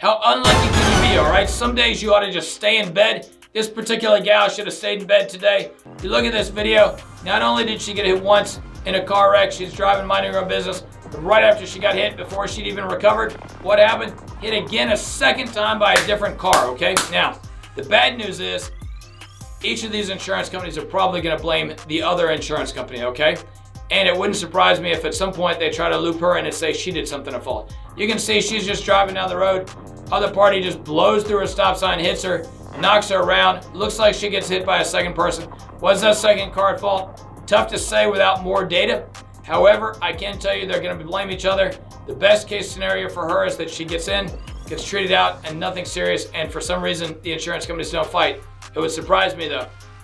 How unlucky can you be, alright? Some days you ought to just stay in bed. This particular gal should have stayed in bed today. If you look at this video, not only did she get hit once in a car wreck, she's driving, minding her own business, right after she got hit, before she'd even recovered, what happened? Hit again a second time by a different car, okay? Now, the bad news is each of these insurance companies are probably to blame the other insurance company, okay? And it wouldn't surprise me if at some point they try to loop her in and say she did something at fault. You can see she's just driving down the road. Other party just blows through a stop sign, hits her, knocks her around. Looks like she gets hit by a second person. Was that second car at fault? Tough to say without more data. However, I can tell you they're going to blame each other. The best case scenario for her is that she gets in, gets treated out, and nothing serious. And for some reason, the insurance companies don't fight. It would surprise me though.